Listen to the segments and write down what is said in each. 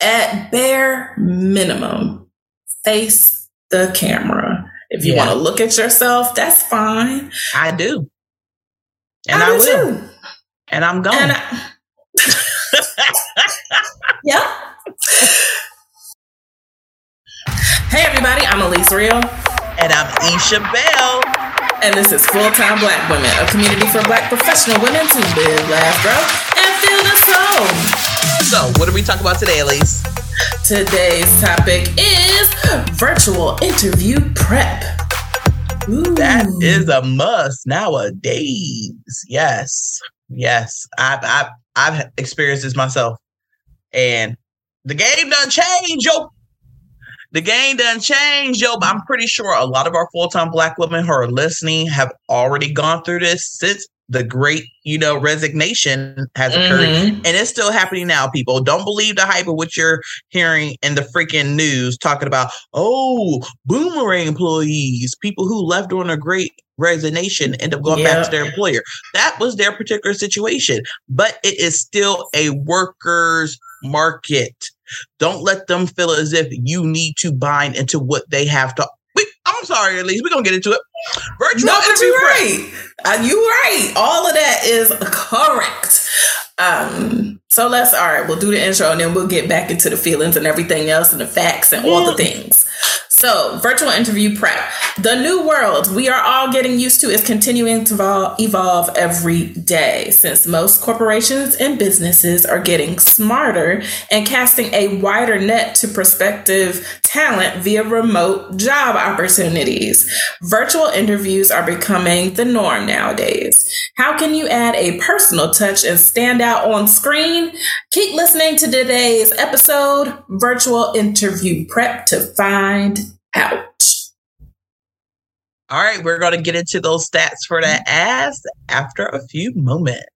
at bare minimum, face the camera. If you yeah. want to look at yourself, that's fine. I do. And I, I will. Too. And I'm going. And I- yeah. Hey everybody, I'm Elise Real. And I'm Isha Bell. And this is Full Time Black Woman, a community for black professional women to live, laugh, grow, and feel the soul. So, what are we talking about today, Elise? Today's topic is virtual interview prep. Ooh. That is a must nowadays. Yes. Yes. I've, I've, I've experienced this myself. And the game done changed, yo. The game done changed, yo. But I'm pretty sure a lot of our full time black women who are listening have already gone through this since the great, you know, resignation has occurred. Mm-hmm. And it's still happening now, people. Don't believe the hype of what you're hearing in the freaking news talking about, oh, boomerang employees, people who left during a great resignation end up going back to their employer. That was their particular situation. But it is still a workers' market. Don't let them feel as if you need to bind into what they have to. I'm sorry, at least we're gonna get into it. Virtual no, but you're right. Uh, you right. All of that is correct. Um, so let's all right. We'll do the intro and then we'll get back into the feelings and everything else and the facts and all the things. So, virtual interview prep. The new world we are all getting used to is continuing to evolve every day since most corporations and businesses are getting smarter and casting a wider net to prospective talent via remote job opportunities. Virtual interviews are becoming the norm nowadays. How can you add a personal touch and stand out on screen? Keep listening to today's episode, Virtual Interview Prep, to find out. All right, we're going to get into those stats for that ass after a few moments.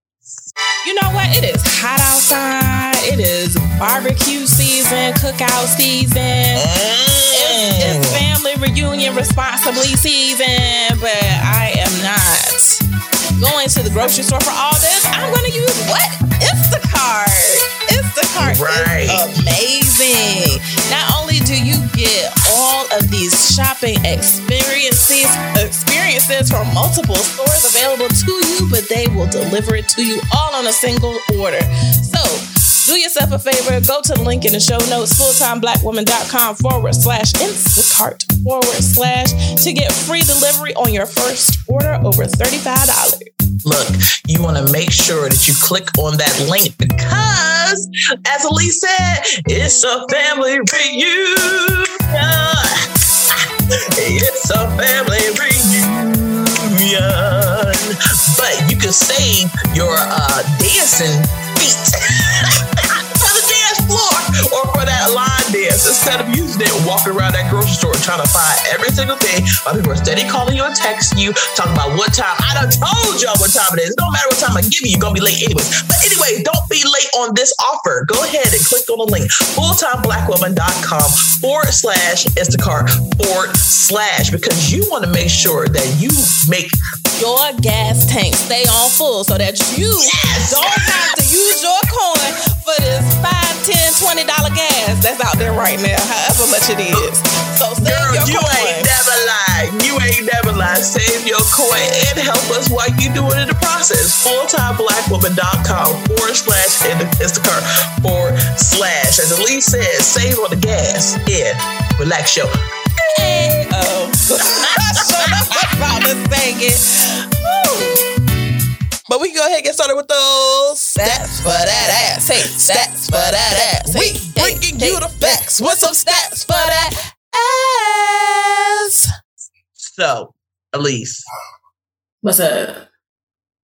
You know what? It is hot outside. It is barbecue season, cookout season. Mm. It's, it's family reunion responsibly season, but I am not going to the grocery store for all this. I'm going to use what? Instacart. Instacart right. is amazing. Not only do you get all of these shopping experiences experiences from multiple stores available to you, but they will deliver it to you all on a single order. So do yourself a favor, go to the link in the show notes, fulltimeblackwoman.com forward slash Instacart forward slash to get free delivery on your first order over $35. Look, you want to make sure that you click on that link because, as Elise said, it's a family reunion. It's a family reunion. But you can save your uh, dancing feet. For the dance floor or for that line dance instead of using it walking around that grocery store trying to find every single thing while people are steady calling you and texting you talking about what time I done told y'all what time it is. Don't matter what time I give you, you're gonna be late anyways. But anyway, don't be late on this offer. Go ahead and click on the link fulltimeblackwoman.com forward slash Instacart forward slash because you want to make sure that you make your gas tank stay on full so that you yes. don't have to use your coin for this five, ten, twenty dollar gas that's out there right now, however much it is. So save Girl, your you coin. ain't never lied. You ain't never lied. Save your coin and help us while you do it in the process. Fulltimeblackwoman.com forward slash Instacart forward slash. As Elise says, save on the gas. Yeah, relax your Oh. about to sing it. But we can go ahead and get started with those stats for that ass. Hey, stats for that ass. We bringing you the facts with some stats for that ass. So, Elise. What's up?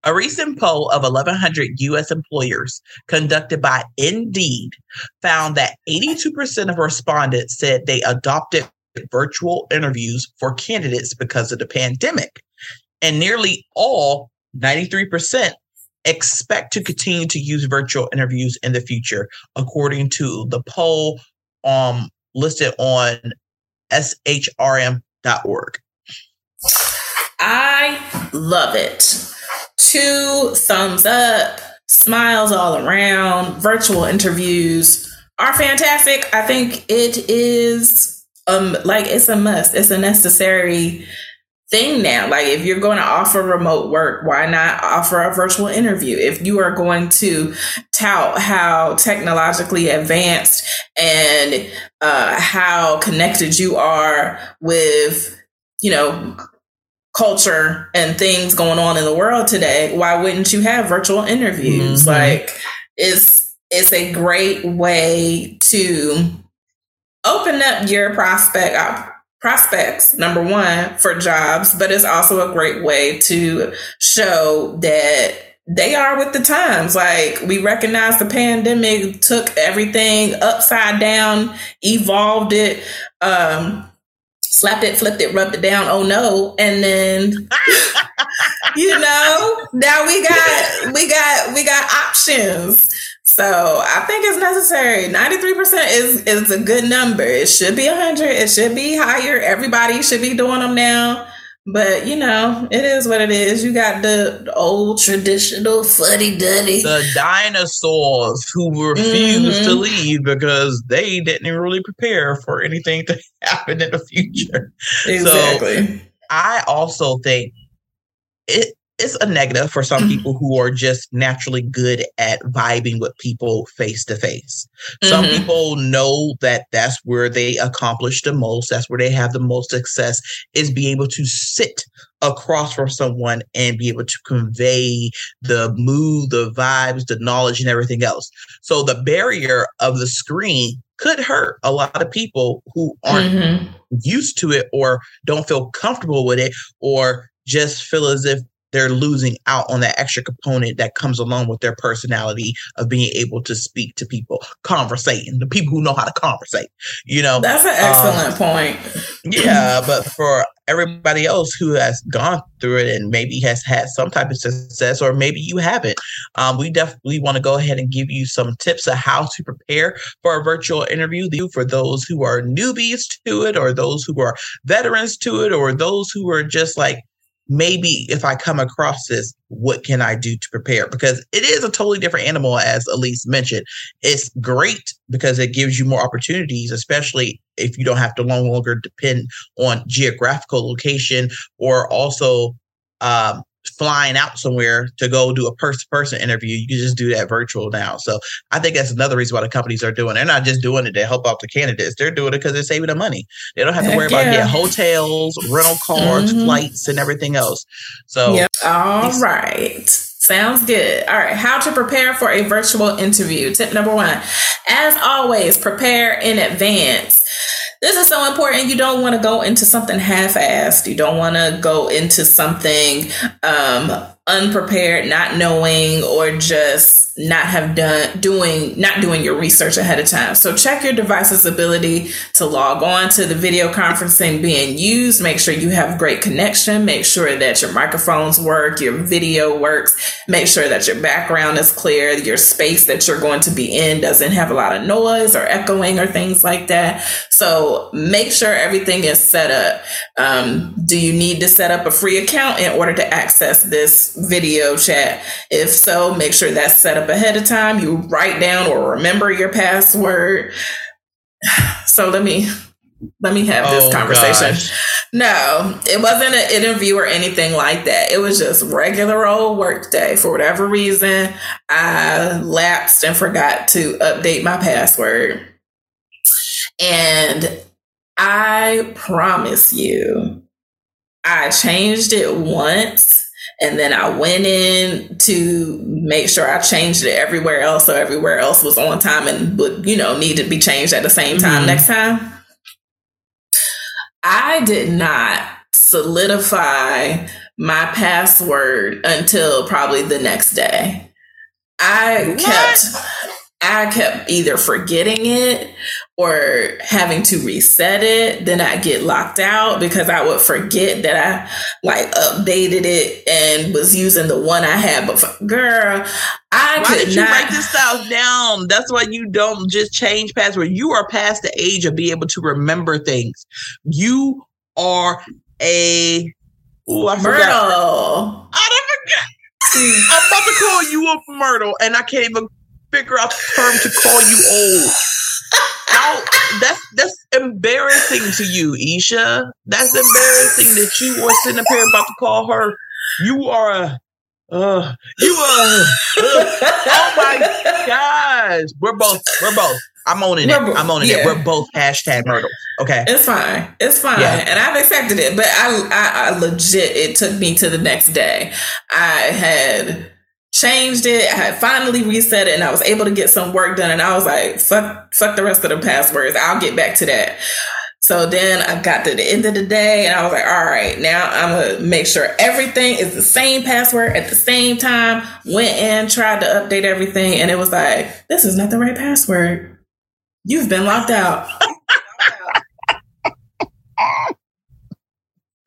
A recent poll of 1,100 U.S. employers conducted by Indeed found that 82% of respondents said they adopted virtual interviews for candidates because of the pandemic. And nearly all, 93%, expect to continue to use virtual interviews in the future, according to the poll um, listed on shrm.org. I love it. Two thumbs up, smiles all around, virtual interviews are fantastic. I think it is um like it's a must. It's a necessary thing now. Like if you're going to offer remote work, why not offer a virtual interview? If you are going to tout how technologically advanced and uh, how connected you are with, you know, culture and things going on in the world today, why wouldn't you have virtual interviews? Mm-hmm. Like it's it's a great way to open up your prospect prospects number one for jobs but it's also a great way to show that they are with the times. Like we recognize the pandemic took everything upside down evolved it um slapped it flipped it rubbed it down. Oh no. And then you know now we got we got we got options so I think it's necessary. 93% is, is a good number. It should be 100. It should be higher. Everybody should be doing them now. But you know, it is what it is. You got the old traditional fuddy duddy. The dinosaurs who refused mm-hmm. to leave because they didn't really prepare for anything to happen in the future. Exactly. So I also think it it's a negative for some mm-hmm. people who are just naturally good at vibing with people face to face. Some mm-hmm. people know that that's where they accomplish the most, that's where they have the most success, is be able to sit across from someone and be able to convey the mood, the vibes, the knowledge, and everything else. So the barrier of the screen could hurt a lot of people who aren't mm-hmm. used to it or don't feel comfortable with it or just feel as if they're losing out on that extra component that comes along with their personality of being able to speak to people, conversating, the people who know how to conversate. You know, that's an excellent um, point. yeah, but for everybody else who has gone through it and maybe has had some type of success, or maybe you haven't, um, we definitely want to go ahead and give you some tips of how to prepare for a virtual interview for those who are newbies to it, or those who are veterans to it, or those who are just like maybe if I come across this, what can I do to prepare? Because it is a totally different animal, as Elise mentioned. It's great because it gives you more opportunities, especially if you don't have to no longer depend on geographical location or also um, flying out somewhere to go do a person person interview. You can just do that virtual now. So I think that's another reason why the companies are doing. They're not just doing it to help out the candidates. They're doing it because they're saving the money. They don't have to worry yeah. about getting hotels, rental cars, mm-hmm. flights, and everything else. So yep. all right. Sounds good. All right. How to prepare for a virtual interview. Tip number one. As always, prepare in advance this is so important. You don't want to go into something half-assed. You don't want to go into something um, unprepared, not knowing, or just not have done doing not doing your research ahead of time. So check your device's ability to log on to the video conferencing being used. Make sure you have great connection. Make sure that your microphones work, your video works. Make sure that your background is clear. Your space that you're going to be in doesn't have a lot of noise or echoing or things like that. So make sure everything is set up. Um, do you need to set up a free account in order to access this video chat? If so, make sure that's set up ahead of time. You write down or remember your password. So let me let me have this oh, conversation. Gosh. No, it wasn't an interview or anything like that. It was just regular old work day. For whatever reason, I lapsed and forgot to update my password. And I promise you, I changed it once and then I went in to make sure I changed it everywhere else. So everywhere else was on time and would, you know, need to be changed at the same time mm-hmm. next time. I did not solidify my password until probably the next day. I what? kept I kept either forgetting it or having to reset it. Then I get locked out because I would forget that I like updated it and was using the one I had before. Girl, I why did you write this stuff down? That's why you don't just change password. You are past the age of being able to remember things. You are a oh, I Myrtle. forgot. I forgot. I'm about to call you a Myrtle, and I can't even figure out the term to call you old. that's that's embarrassing to you, Isha. That's embarrassing that you are sitting up here about to call her. You are a uh, you are. Uh, oh my gosh, we're both. We're both. I'm owning it. I'm owning yeah. it. We're both hashtag Myrtle. Okay, it's fine. It's fine, yeah. and I've accepted it. But I, I, I legit, it took me to the next day. I had changed it. I had finally reset it, and I was able to get some work done. And I was like, "Fuck, fuck the rest of the passwords. I'll get back to that." So then I got to the end of the day and I was like, all right, now I'm going to make sure everything is the same password at the same time. Went in, tried to update everything, and it was like, this is not the right password. You've been locked out.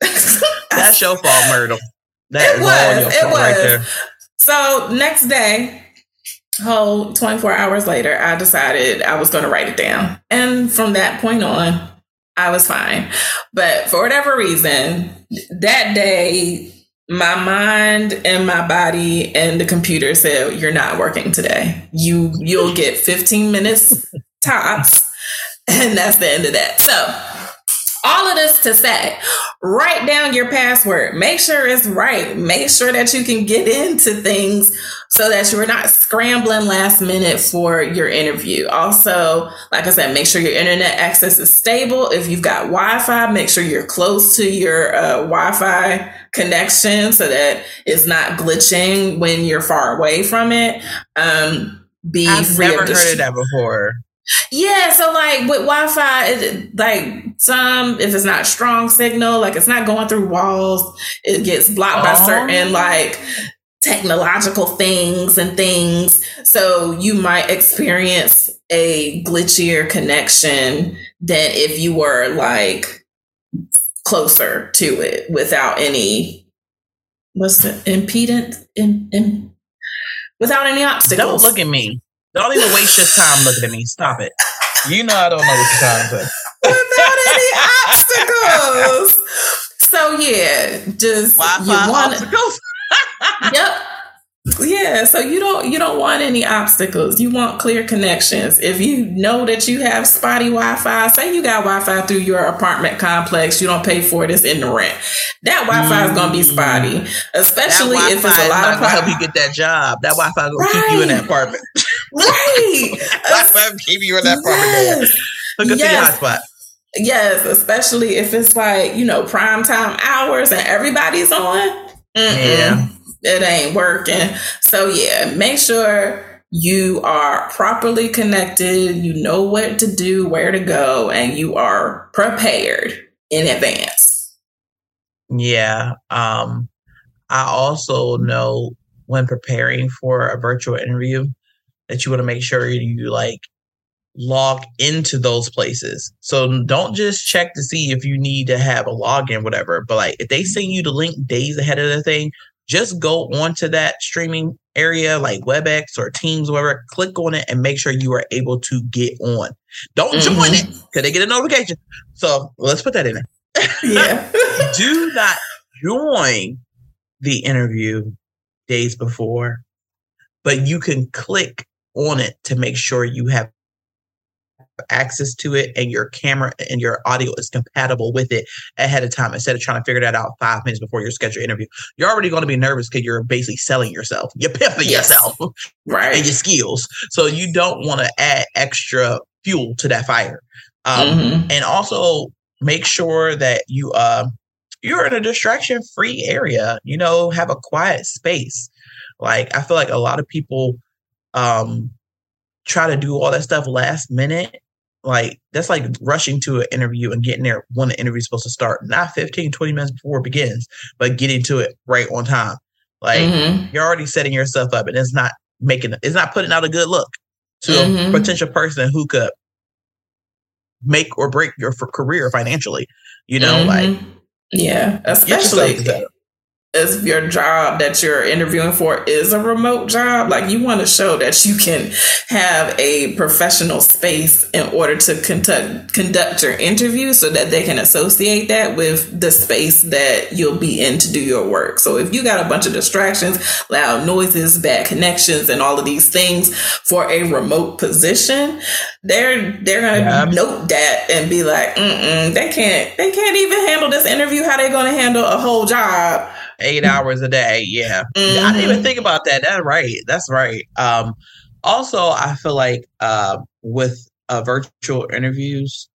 That's your fault, Myrtle. That it was. it was. So next day, whole 24 hours later, I decided I was going to write it down. And from that point on, I was fine. But for whatever reason, that day, my mind and my body and the computer said, You're not working today. You you'll get 15 minutes tops. And that's the end of that. So all of this to say, write down your password. Make sure it's right. Make sure that you can get into things so that you're not scrambling last minute for your interview. Also, like I said, make sure your internet access is stable. If you've got Wi-Fi, make sure you're close to your uh, Wi-Fi connection so that it's not glitching when you're far away from it. Um, be I've never heard of that before. Yeah, so like with Wi-Fi, like some if it's not strong signal, like it's not going through walls, it gets blocked oh. by uh-huh. certain like technological things and things. So you might experience a glitchier connection than if you were like closer to it without any what's the impedance in, in without any obstacles. Don't look at me. Don't even waste your time looking at me. Stop it. You know I don't know what you're trying to say. Without any obstacles. So yeah, just Wi-Fi you want obstacles. yep. Yeah, so you don't you don't want any obstacles. You want clear connections. If you know that you have spotty Wi-Fi, say you got Wi-Fi through your apartment complex, you don't pay for it, it's in the rent. That Wi-Fi mm. is gonna be mm. spotty, especially if it's a lot of. Help you get that job. That Wi-Fi gonna right. keep you in that apartment. right. Wi-Fi keep you in that apartment. Yes. Hook up yes. to your hotspot. Yes, especially if it's like you know prime time hours and everybody's on. Mm-mm. Yeah it ain't working. So yeah, make sure you are properly connected, you know what to do, where to go, and you are prepared in advance. Yeah. Um I also know when preparing for a virtual interview that you want to make sure you like log into those places. So don't just check to see if you need to have a login, whatever. But like if they send you the link days ahead of the thing, just go onto that streaming area like WebEx or Teams, whatever, click on it and make sure you are able to get on. Don't mm-hmm. join it because they get a notification. So let's put that in there. Yeah. Do not join the interview days before, but you can click on it to make sure you have access to it and your camera and your audio is compatible with it ahead of time instead of trying to figure that out five minutes before your scheduled interview. You're already going to be nervous because you're basically selling yourself. You're pimping yes. yourself right. and your skills. So you don't want to add extra fuel to that fire. Um, mm-hmm. And also make sure that you uh, you're in a distraction free area. You know, have a quiet space. Like I feel like a lot of people um, try to do all that stuff last minute like that's like rushing to an interview and getting there when the interview is supposed to start not 15 20 minutes before it begins but getting to it right on time like mm-hmm. you're already setting yourself up and it's not making it's not putting out a good look to mm-hmm. a potential person who could make or break your career financially you know mm-hmm. like yeah especially if your job that you're interviewing for is a remote job, like you want to show that you can have a professional space in order to conduct conduct your interview so that they can associate that with the space that you'll be in to do your work. So if you got a bunch of distractions, loud noises, bad connections, and all of these things for a remote position, they're they're gonna yeah. note that and be like, they can't they can't even handle this interview. How they gonna handle a whole job? Eight hours a day. Yeah. Mm-hmm. I didn't even mm-hmm. think about that. That's right. That's right. Um, also, I feel like uh, with uh, virtual interviews,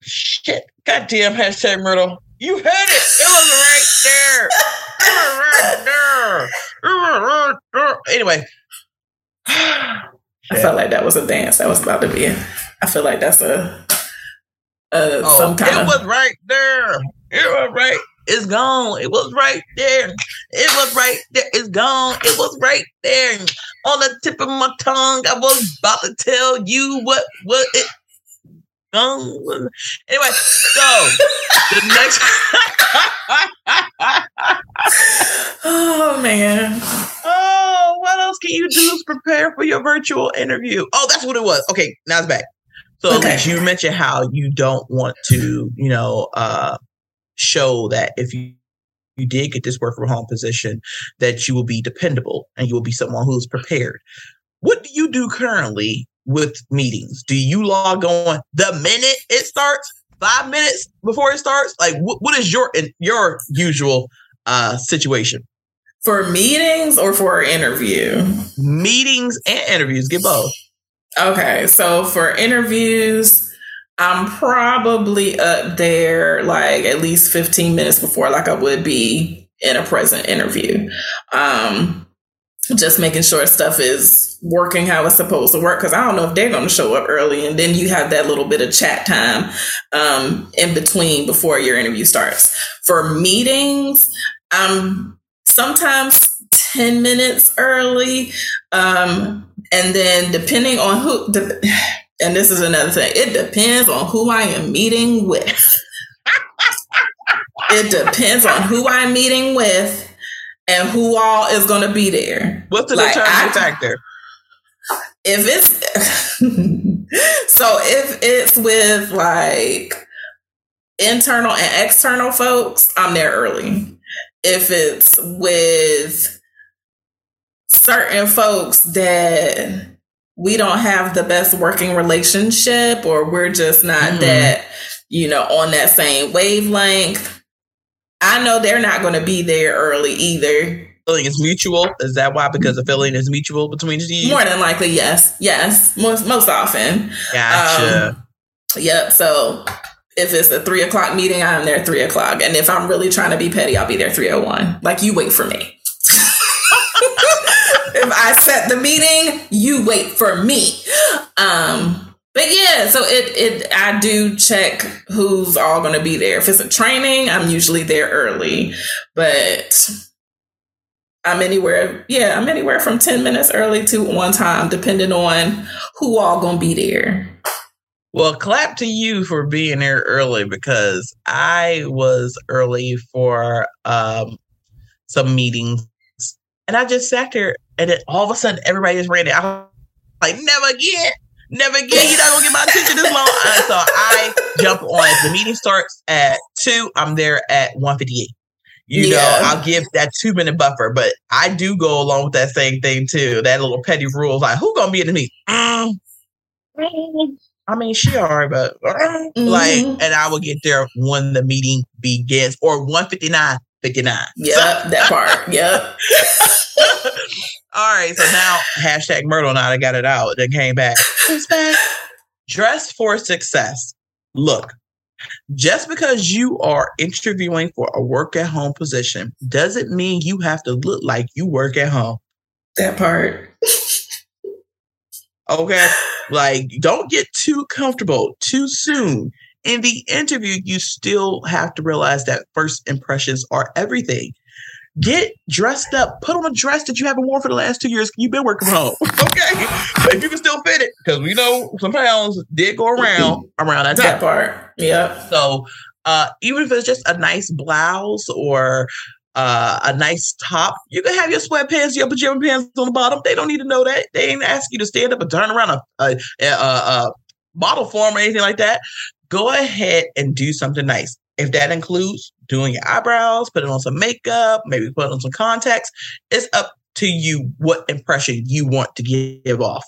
shit, goddamn hashtag Myrtle, you had it. It was right there. it was right there. It was right there. Anyway. I felt like that was a dance that was about to be. I feel like that's a, a oh, some kind it of. was right there. It was right it's gone. It was right there. It was right there. It's gone. It was right there. On the tip of my tongue, I was about to tell you what what it gone. Anyway, so the next Oh man. Oh, what else can you do to prepare for your virtual interview? Oh, that's what it was. Okay, now it's back. So okay. you mentioned how you don't want to, you know, uh show that if you you did get this work from home position, that you will be dependable and you will be someone who's prepared. What do you do currently with meetings? Do you log on the minute it starts, five minutes before it starts? Like, what, what is your your usual uh, situation? For meetings or for interview? Meetings and interviews, get both. Okay, so for interviews, I'm probably up there like at least 15 minutes before like I would be in a present interview. Um, just making sure stuff is working how it's supposed to work because I don't know if they're going to show up early and then you have that little bit of chat time um, in between before your interview starts. For meetings, I'm sometimes 10 minutes early. Um, and then depending on who, the, and this is another thing, it depends on who I am meeting with. it depends on who I'm meeting with and who all is going to be there. What's the like, determining factor? If it's so, if it's with like internal and external folks, I'm there early. If it's with certain folks that we don't have the best working relationship or we're just not mm. that, you know, on that same wavelength. I know they're not going to be there early either. Feeling is mutual. Is that why? Because the feeling is mutual between you. More than likely, yes, yes, most most often. Gotcha. Um, yep. So if it's a three o'clock meeting, I'm there three o'clock, and if I'm really trying to be petty, I'll be there three o oh one. Like you wait for me if I set the meeting, you wait for me. Um, but yeah, so it it I do check who's all going to be there. If it's a training, I'm usually there early, but I'm anywhere. Yeah, I'm anywhere from ten minutes early to one time, depending on who all going to be there. Well, clap to you for being there early because I was early for um, some meetings and I just sat there and then all of a sudden everybody just ran it. I'm like, never again. Never again. You're not gonna get my attention this long. And so I jump on. If the meeting starts at two, I'm there at 158. You yeah. know, I'll give that two minute buffer, but I do go along with that same thing too. That little petty rule, like who gonna be in the meeting? Mm. I mean, she are, but mm-hmm. like, and I will get there when the meeting begins, or 159, 59. Yep, that part. Yeah. All right, so now hashtag Myrtle. Now I got it out. Then came back. It's back. Dress for success. Look, just because you are interviewing for a work at home position doesn't mean you have to look like you work at home. That part. okay. Like, don't get too comfortable too soon. In the interview, you still have to realize that first impressions are everything. Get dressed up. Put on a dress that you haven't worn for the last two years. You've been working from home. okay. But if you can still fit it, because we know some pounds did go around around that. That part. Yeah. So uh, even if it's just a nice blouse or uh, a nice top. You can have your sweatpants, your pajama pants on the bottom. They don't need to know that. They ain't ask you to stand up and turn around a, a, a, a bottle form or anything like that. Go ahead and do something nice. If that includes doing your eyebrows, putting on some makeup, maybe put on some contacts, it's up to you what impression you want to give off.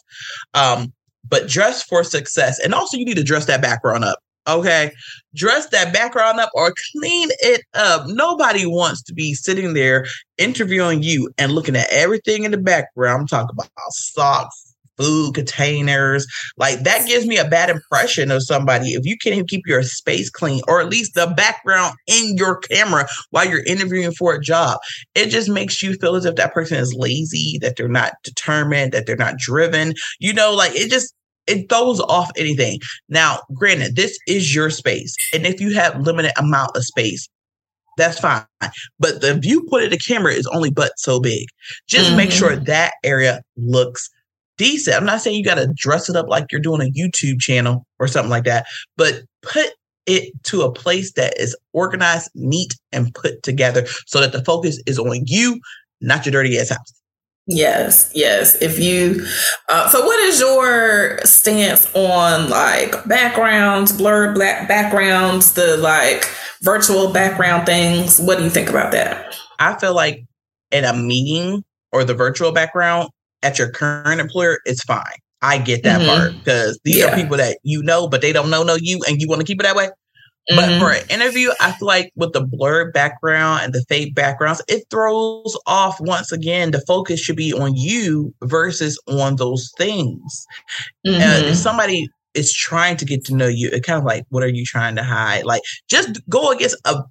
Um, but dress for success. And also, you need to dress that background up. Okay. Dress that background up or clean it up. Nobody wants to be sitting there interviewing you and looking at everything in the background. I'm talking about socks, food containers. Like that gives me a bad impression of somebody. If you can't keep your space clean or at least the background in your camera while you're interviewing for a job, it just makes you feel as if that person is lazy, that they're not determined, that they're not driven. You know, like it just it throws off anything. Now, granted, this is your space. And if you have limited amount of space, that's fine. But the viewport of the camera is only but so big. Just mm-hmm. make sure that area looks decent. I'm not saying you got to dress it up like you're doing a YouTube channel or something like that, but put it to a place that is organized, neat, and put together so that the focus is on you, not your dirty ass house. Yes, yes. If you, uh, so what is your stance on like backgrounds, blurred black backgrounds, the like virtual background things? What do you think about that? I feel like in a meeting or the virtual background, at your current employer, it's fine. I get that mm-hmm. part because these yeah. are people that you know, but they don't know know you, and you want to keep it that way. Mm-hmm. But for an interview, I feel like with the blurred background and the fake backgrounds, it throws off once again. The focus should be on you versus on those things. Mm-hmm. And if somebody is trying to get to know you, it kind of like, what are you trying to hide? Like, just go against a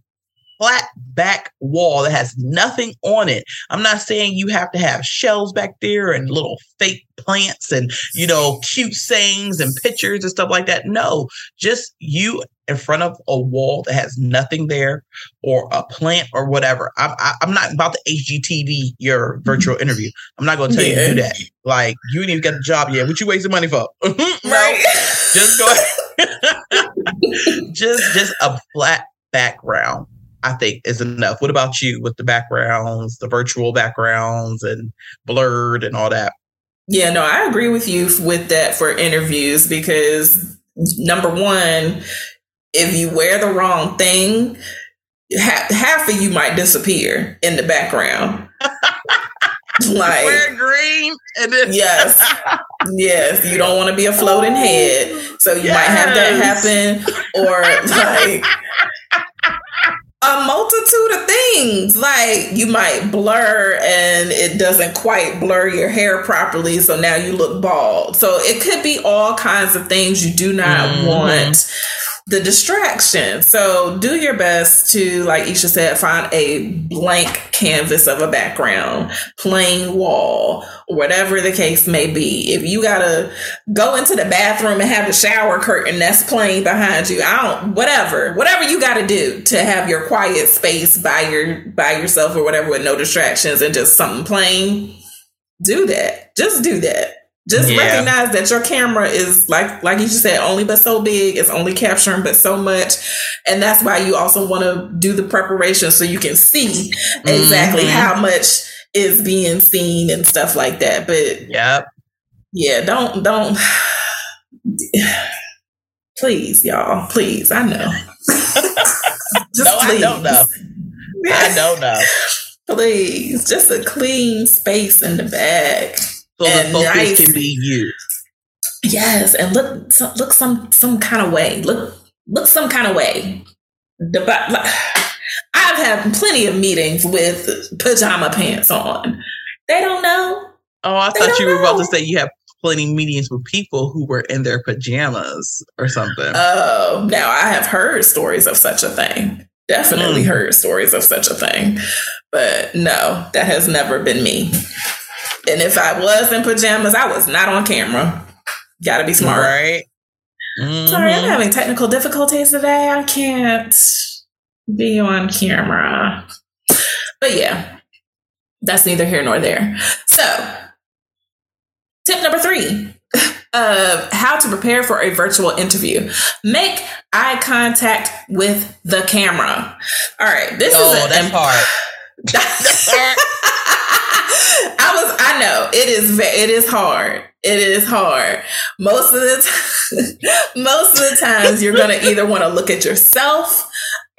flat back wall that has nothing on it. I'm not saying you have to have shells back there and little fake plants and, you know, cute sayings and pictures and stuff like that. No, just you in front of a wall that has nothing there or a plant or whatever. I'm, I, am not about to HGTV your virtual mm-hmm. interview. I'm not going to tell yeah. you to do that. Like, you didn't even get the job yet. What you wasting money for? right. just go ahead. just, just a flat background I think is enough. What about you with the backgrounds, the virtual backgrounds and blurred and all that? Yeah, no, I agree with you with that for interviews because number one, if you wear the wrong thing, half, half of you might disappear in the background. like wear green and then yes yes you don't want to be a floating oh, head so you yes. might have that happen or like a multitude of things. Like you might blur and it doesn't quite blur your hair properly. So now you look bald. So it could be all kinds of things you do not mm-hmm. want the distraction. So do your best to, like Isha said, find a blank canvas of a background, plain wall, whatever the case may be. If you gotta go into the bathroom and have the shower curtain that's playing behind you, I don't, whatever, whatever you gotta do to have your quiet space by your, by yourself or whatever with no distractions and just something plain, do that. Just do that. Just yeah. recognize that your camera is like like you just said, only but so big. It's only capturing but so much, and that's why you also want to do the preparation so you can see exactly mm-hmm. how much is being seen and stuff like that. But yep, yeah, don't don't. Please, y'all, please. I know. just no, please. I don't know. I don't know. please, just a clean space in the bag so and the focus nice. can be you. Yes, and look, look some some kind of way. Look, look some kind of way. I've had plenty of meetings with pajama pants on. They don't know. Oh, I they thought you were know. about to say you have plenty meetings with people who were in their pajamas or something. Oh, now I have heard stories of such a thing. Definitely mm. heard stories of such a thing. But no, that has never been me. And if I was in pajamas, I was not on camera. Gotta be smart. Right. Mm-hmm. Sorry, I'm having technical difficulties today. I can't be on camera. But yeah, that's neither here nor there. So, tip number three of how to prepare for a virtual interview. Make eye contact with the camera. All right, this oh, is a, that part. I was I know it is it is hard. It is hard. Most of the time, most of the times you're gonna either want to look at yourself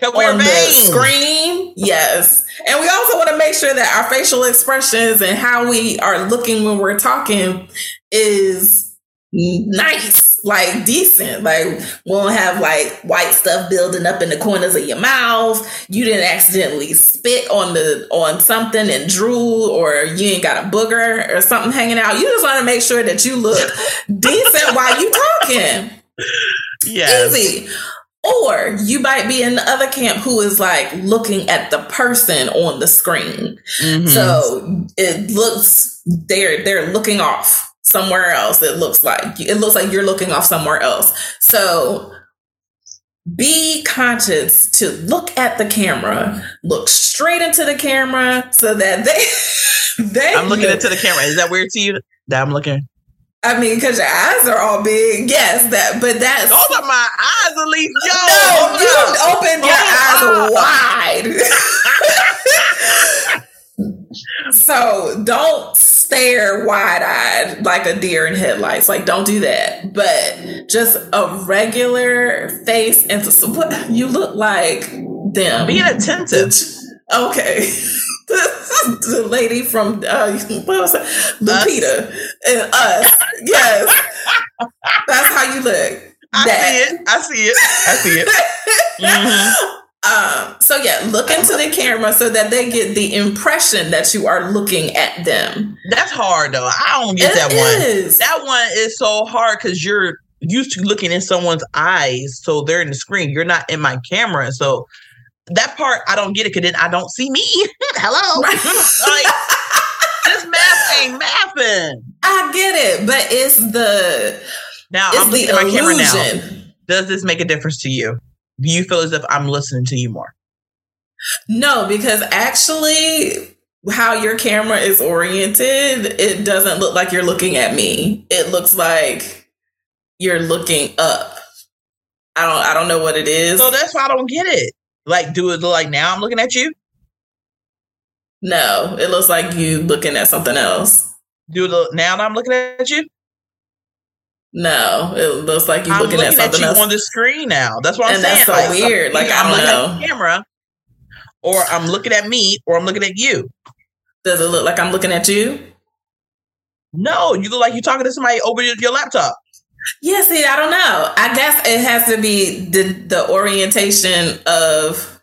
on the screen. Yes. And we also want to make sure that our facial expressions and how we are looking when we're talking is nice, like decent. Like won't have like white stuff building up in the corners of your mouth. You didn't accidentally spit on the on something and drool, or you ain't got a booger or something hanging out. You just want to make sure that you look decent while you talking. Yeah, easy. Or you might be in the other camp who is like looking at the person on the screen. Mm-hmm. So it looks they're they're looking off somewhere else. It looks like it looks like you're looking off somewhere else. So be conscious to look at the camera, look straight into the camera so that they they I'm looking into the camera. Is that weird to you? That I'm looking. I mean, because your eyes are all big. Yes, that, but that's those are my eyes, at least. Yo, no, you opened your eyes wide. so don't stare wide eyed like a deer in headlights. Like, don't do that. But just a regular face and what you look like them. Being attentive. Okay. the lady from uh, what was it? Lupita us. and us. Yes, that's how you look. I that. see it. I see it. I see it. Mm-hmm. Um, so yeah, look into the camera so that they get the impression that you are looking at them. That's hard though. I don't get it that is. one. That one is so hard because you're used to looking in someone's eyes, so they're in the screen. You're not in my camera, so that part I don't get it because then I don't see me. Hello, like this math ain't mathing. I get it, but it's the now it's I'm looking at my camera now. Does this make a difference to you? Do you feel as if I'm listening to you more? No, because actually, how your camera is oriented, it doesn't look like you're looking at me. It looks like you're looking up. I don't I don't know what it is. So that's why I don't get it. Like, do it like now I'm looking at you? No, it looks like you looking at something else. Do it now I'm looking at you? No, it looks like you're looking, looking, at something at else on the screen now. That's what I'm and saying. That's so like, weird. Like I'm looking know. At the camera, or I'm looking at me, or I'm looking at you. Does it look like I'm looking at you? No, you look like you're talking to somebody over your, your laptop. Yeah, see, I don't know. I guess it has to be the the orientation of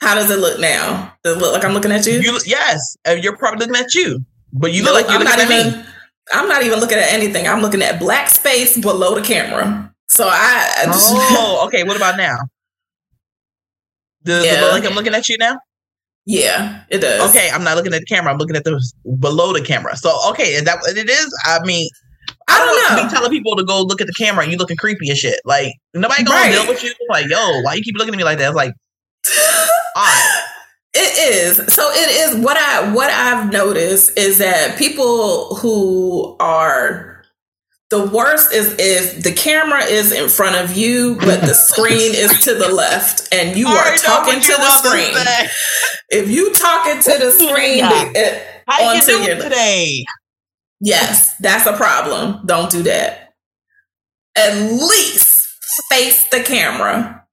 how does it look now? Does it look like I'm looking at you? you yes, you're probably looking at you, but you look like you're I'm looking at even, me. I'm not even looking at anything. I'm looking at black space below the camera. So I, I just, oh okay. What about now? Does yeah. it look like I'm looking at you now? Yeah, it does. Okay, I'm not looking at the camera. I'm looking at the below the camera. So okay, is that what it is? I mean, I don't, I don't know. Be telling people to go look at the camera and you looking creepy as shit. Like nobody gonna right. deal with you. Like yo, why you keep looking at me like that? It's like, odd. It is. So it is what I what I've noticed is that people who are the worst is if the camera is in front of you, but the screen is to the left, and you are talking to the screen. To if you talking to the screen, yeah. it, how you doing today? Yes, that's a problem. Don't do that. At least face the camera.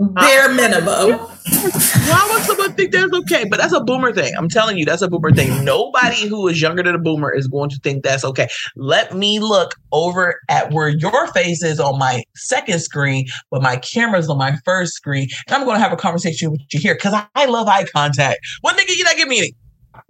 Bare minimum. Why would someone think that's okay? But that's a boomer thing. I'm telling you, that's a boomer thing. Nobody who is younger than a boomer is going to think that's okay. Let me look over at where your face is on my second screen, but my camera's on my first screen. And I'm going to have a conversation with you here because I, love eye contact. What nigga you not give me any?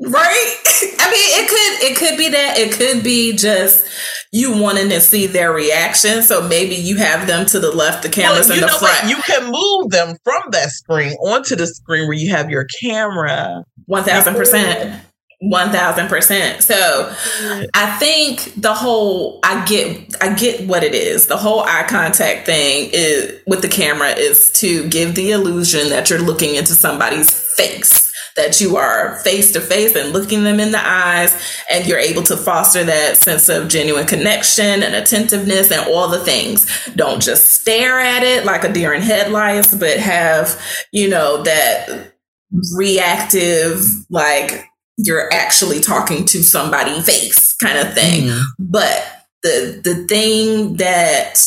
Right? I mean, it could it could be that. It could be just you wanting to see their reaction. So maybe you have them to the left, the cameras well, in the front. What? You can move them from that screen onto the screen where you have your camera. One thousand percent. One thousand percent. So I think the whole I get I get what it is. The whole eye contact thing is with the camera is to give the illusion that you're looking into somebody's face that you are face to face and looking them in the eyes and you're able to foster that sense of genuine connection and attentiveness and all the things. Don't just stare at it like a deer in headlights, but have, you know, that reactive, like you're actually talking to somebody face kind of thing. Mm. But the the thing that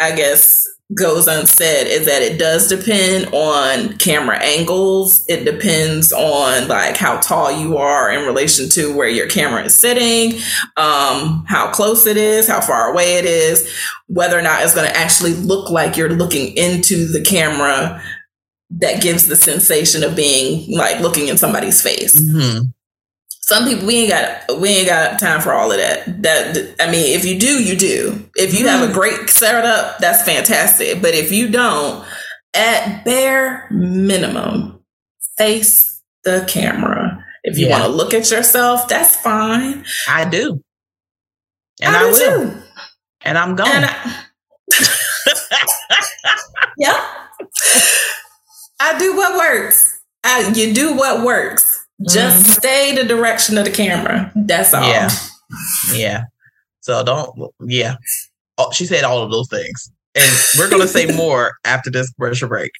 I guess goes unsaid is that it does depend on camera angles. It depends on like how tall you are in relation to where your camera is sitting, um, how close it is, how far away it is, whether or not it's going to actually look like you're looking into the camera that gives the sensation of being like looking in somebody's face. Mm-hmm some people we ain't got we ain't got time for all of that. That I mean, if you do, you do. If you have a mm. great setup, that's fantastic. But if you don't, at bare minimum, face the camera. If you yeah. want to look at yourself, that's fine. I do, and I, I will, too. and I'm going. And I, yeah, I do what works. I, you do what works. Just mm-hmm. stay the direction of the camera. That's all. Yeah. Yeah. So don't, yeah. Oh, she said all of those things. And we're going to say more after this commercial break.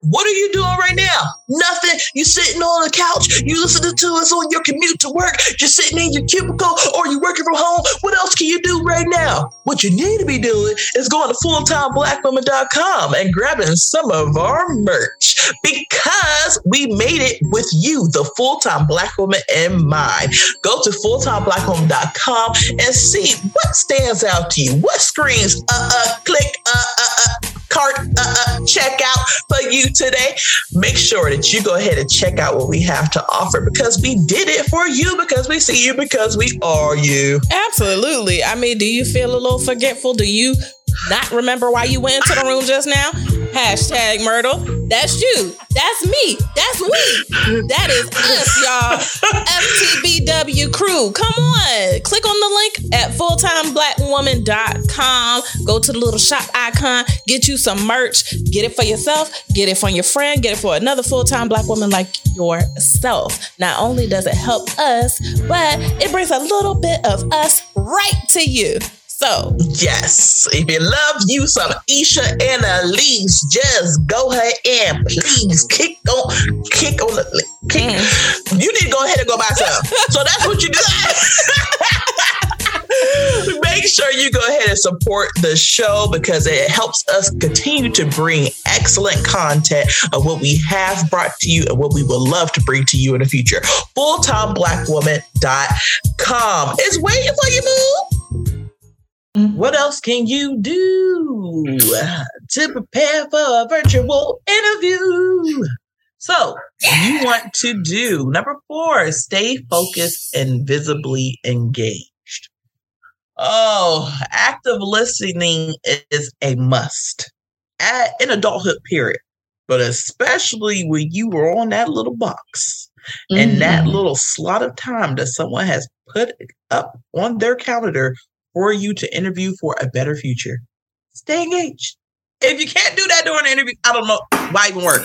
What are you doing right now? Nothing. You sitting on the couch. You listening to us on your commute to work. You're sitting in your cubicle or you working from home. What else can you do right now? What you need to be doing is going to fulltimeblackwoman.com and grabbing some of our merch because we made it with you, the full-time black woman in mind. Go to fulltimeblackwoman.com and see what stands out to you. What screams, uh, uh, click, uh, uh, uh, cart, uh, uh, check out for you today, make sure that you go ahead and check out what we have to offer because we did it for you, because we see you, because we are you. Absolutely. I mean, do you feel a little forgetful? Do you not remember why you went into the room just now? Hashtag Myrtle. That's you. That's me. That's we. That is us, y'all. FTBW crew. Come on. Click on the link at fulltimeblackwoman.com. Go to the little shop icon. Get you some merch. Get it for yourself. Get it for your friend. Get it for another full time black woman like yourself. Not only does it help us, but it brings a little bit of us right to you. So, yes, if you love you some Isha and Elise, just go ahead and please kick on, kick on the, kick. Mm. You need to go ahead and go buy some. so that's what you do. Make sure you go ahead and support the show because it helps us continue to bring excellent content of what we have brought to you and what we would love to bring to you in the future. FullTimeBlackWoman.com is waiting for you, move. Mm-hmm. What else can you do to prepare for a virtual interview? So, you want to do number four, stay focused and visibly engaged. Oh, active listening is a must at, in adulthood, period. But especially when you were on that little box mm-hmm. and that mm-hmm. little slot of time that someone has put up on their calendar for you to interview for a better future. Stay engaged. If you can't do that during the interview, I don't know why even work.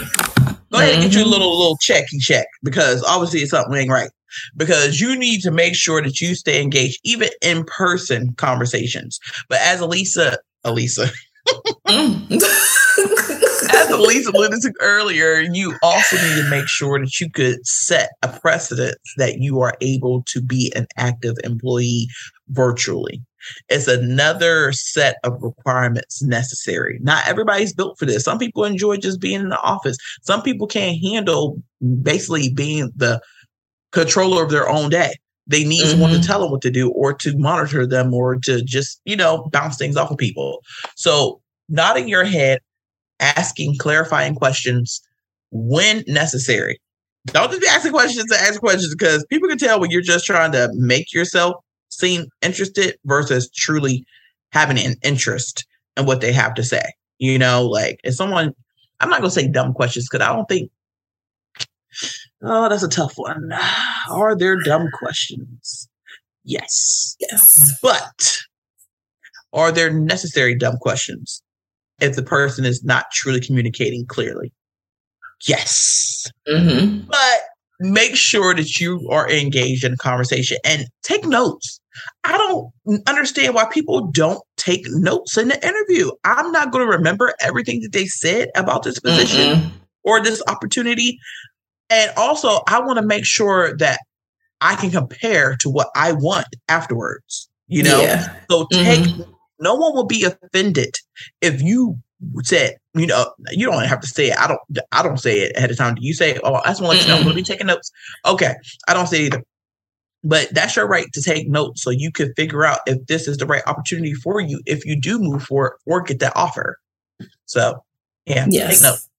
Go ahead and get your mm-hmm. little little checky check because obviously it's something ain't right. Because you need to make sure that you stay engaged, even in person conversations. But as Elisa, Elisa, mm. as Elisa alluded to earlier, you also need to make sure that you could set a precedent that you are able to be an active employee virtually. It's another set of requirements necessary. Not everybody's built for this. Some people enjoy just being in the office. Some people can't handle basically being the controller of their own day. They need mm-hmm. someone to mm-hmm. tell them what to do or to monitor them or to just, you know, bounce things off of people. So nodding your head, asking clarifying questions when necessary. Don't just be asking questions to ask questions because people can tell when you're just trying to make yourself seem interested versus truly having an interest in what they have to say. You know, like if someone, I'm not gonna say dumb questions because I don't think. Oh, that's a tough one. Are there dumb questions? Yes. Yes. But are there necessary dumb questions if the person is not truly communicating clearly? Yes. Mm-hmm. But make sure that you are engaged in a conversation and take notes. I don't understand why people don't take notes in the interview. I'm not going to remember everything that they said about this position mm or this opportunity. And also, I want to make sure that I can compare to what I want afterwards. You know, yeah. so take. Mm-hmm. No one will be offended if you said, you know, you don't have to say it. I don't. I don't say it ahead of time. Do you say, "Oh, I just want to let you know I'm going to be taking notes"? Okay, I don't say either. But that's your right to take notes so you can figure out if this is the right opportunity for you if you do move forward or get that offer. So, yeah, yes. take notes.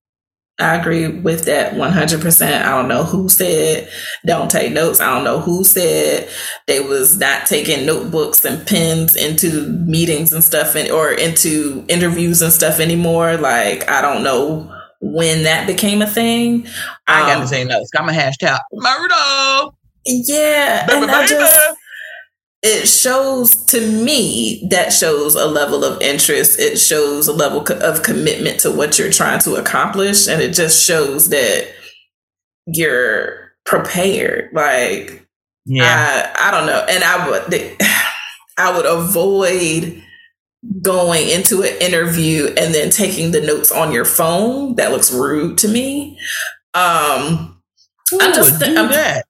I agree with that 100%. I don't know who said don't take notes. I don't know who said they was not taking notebooks and pens into meetings and stuff and, or into interviews and stuff anymore. Like, I don't know when that became a thing. I um, got to say notes. Got my hashtag murder. Yeah. Baby, and I just, it shows to me that shows a level of interest. It shows a level of commitment to what you're trying to accomplish. And it just shows that you're prepared. Like, yeah, I, I don't know. And I would, I would avoid going into an interview and then taking the notes on your phone. That looks rude to me. Um, Who I'm just, do I'm, that?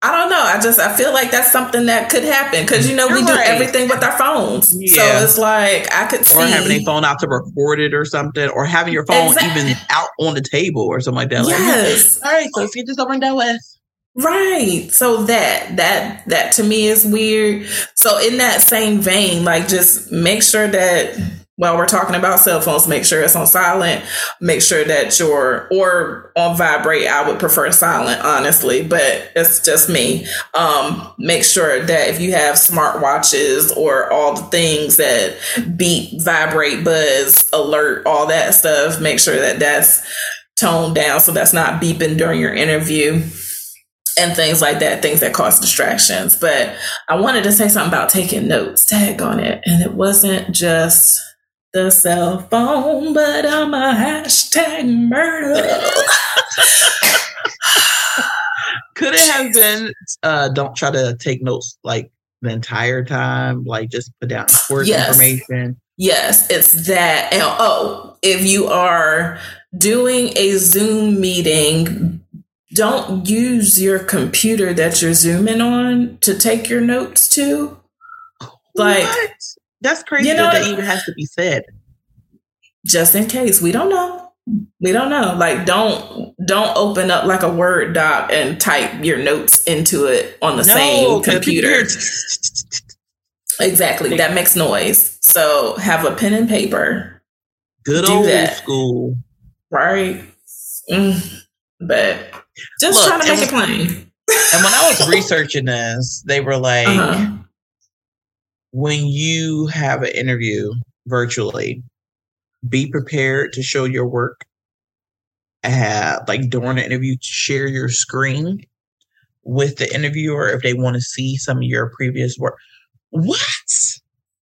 I don't know. I just I feel like that's something that could happen because you know You're we do everything with our phones. Yeah. So it's like I could or having a phone out to record it or something, or having your phone exactly. even out on the table or something like that. Yes. Like, All right, so let's get this over and done with. Right. So that that that to me is weird. So in that same vein, like just make sure that while we're talking about cell phones, make sure it's on silent. Make sure that you're or on vibrate. I would prefer silent, honestly, but it's just me. Um, make sure that if you have smart watches or all the things that beep, vibrate, buzz, alert, all that stuff, make sure that that's toned down so that's not beeping during your interview and things like that, things that cause distractions. But I wanted to say something about taking notes, tag on it. And it wasn't just the cell phone, but I'm a hashtag murder. Could it have been uh don't try to take notes like the entire time, like just put down important yes. information? Yes, it's that. And oh, if you are doing a Zoom meeting, don't use your computer that you're zooming on to take your notes to. Like what? That's crazy you know, that, that even has to be said. Just in case. We don't know. We don't know. Like don't don't open up like a Word doc and type your notes into it on the no, same computer. exactly. That makes noise. So have a pen and paper. Good old that. school. Right. Mm. But just Look, trying to make it plain. and when I was researching this, they were like, uh-huh when you have an interview virtually, be prepared to show your work. Uh, like during the interview, share your screen with the interviewer if they want to see some of your previous work. What?